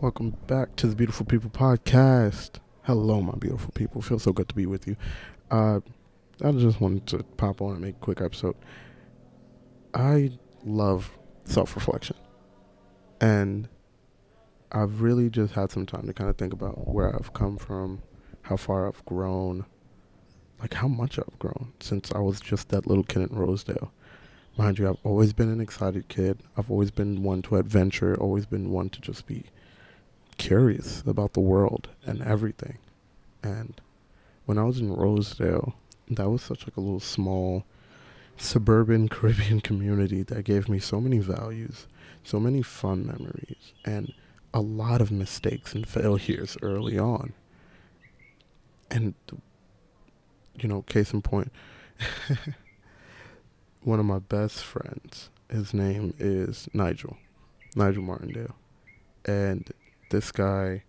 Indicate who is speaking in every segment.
Speaker 1: Welcome back to the Beautiful People Podcast. Hello, my beautiful people. Feels so good to be with you. Uh, I just wanted to pop on and make a quick episode. I love self reflection. And I've really just had some time to kind of think about where I've come from, how far I've grown, like how much I've grown since I was just that little kid in Rosedale. Mind you, I've always been an excited kid. I've always been one to adventure, always been one to just be curious about the world and everything. And when I was in Rosedale, that was such like a little small suburban Caribbean community that gave me so many values, so many fun memories, and a lot of mistakes and failures early on. And you know, case in point, one of my best friends, his name is Nigel, Nigel Martindale. And this guy,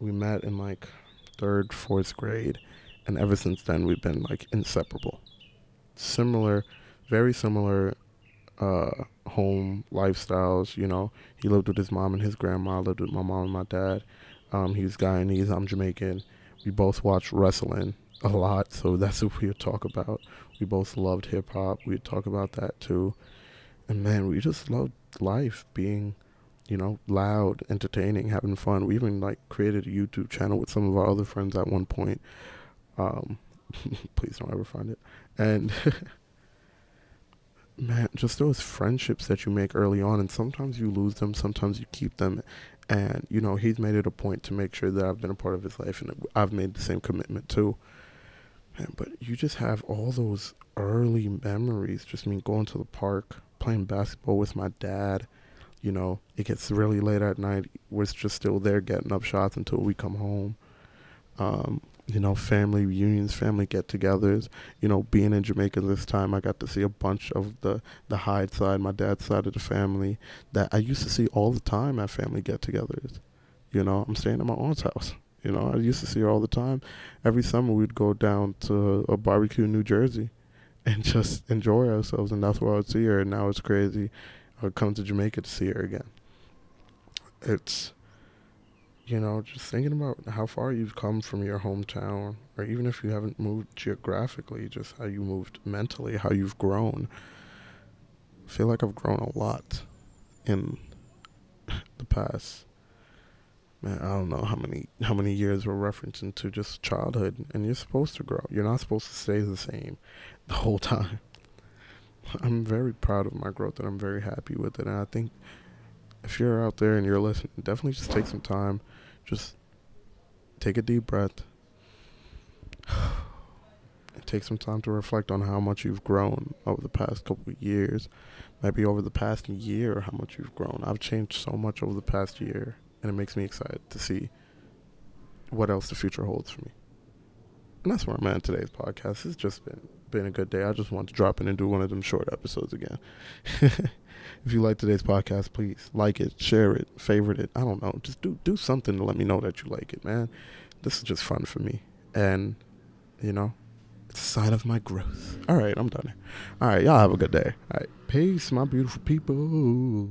Speaker 1: we met in like third, fourth grade. And ever since then, we've been like inseparable. Similar, very similar uh, home lifestyles. You know, he lived with his mom and his grandma, lived with my mom and my dad. Um, he's Guyanese, I'm Jamaican. We both watch wrestling a lot, so that's what we would talk about. We both loved hip hop. We'd talk about that too. And man, we just loved life, being, you know, loud, entertaining, having fun. We even like created a YouTube channel with some of our other friends at one point. Um, please don't ever find it. And man, just those friendships that you make early on, and sometimes you lose them, sometimes you keep them. And you know, he's made it a point to make sure that I've been a part of his life, and I've made the same commitment too. Man, but you just have all those early memories. Just me going to the park, playing basketball with my dad. You know, it gets really late at night. We're just still there getting up shots until we come home. Um, you know, family reunions, family get-togethers. You know, being in Jamaica this time, I got to see a bunch of the the Hyde side, my dad's side of the family that I used to see all the time at family get-togethers. You know, I'm staying at my aunt's house. You know, I used to see her all the time. Every summer we'd go down to a barbecue in New Jersey and just enjoy ourselves, and that's where I would see her. And now it's crazy. I come to Jamaica to see her again. It's, you know, just thinking about how far you've come from your hometown, or even if you haven't moved geographically, just how you moved mentally, how you've grown. I feel like I've grown a lot in the past man, I don't know how many how many years we're referencing to just childhood, and you're supposed to grow. You're not supposed to stay the same the whole time. I'm very proud of my growth, and I'm very happy with it. And I think if you're out there and you're listening, definitely just take some time, just take a deep breath. take some time to reflect on how much you've grown over the past couple of years, maybe over the past year, how much you've grown. I've changed so much over the past year and it makes me excited to see what else the future holds for me. And that's where I'm at today's podcast. It's just been been a good day. I just want to drop in and do one of them short episodes again. if you like today's podcast, please like it, share it, favorite it. I don't know. Just do do something to let me know that you like it, man. This is just fun for me. And you know, it's a sign of my growth. All right, I'm done. All right, y'all have a good day. All right. Peace, my beautiful people.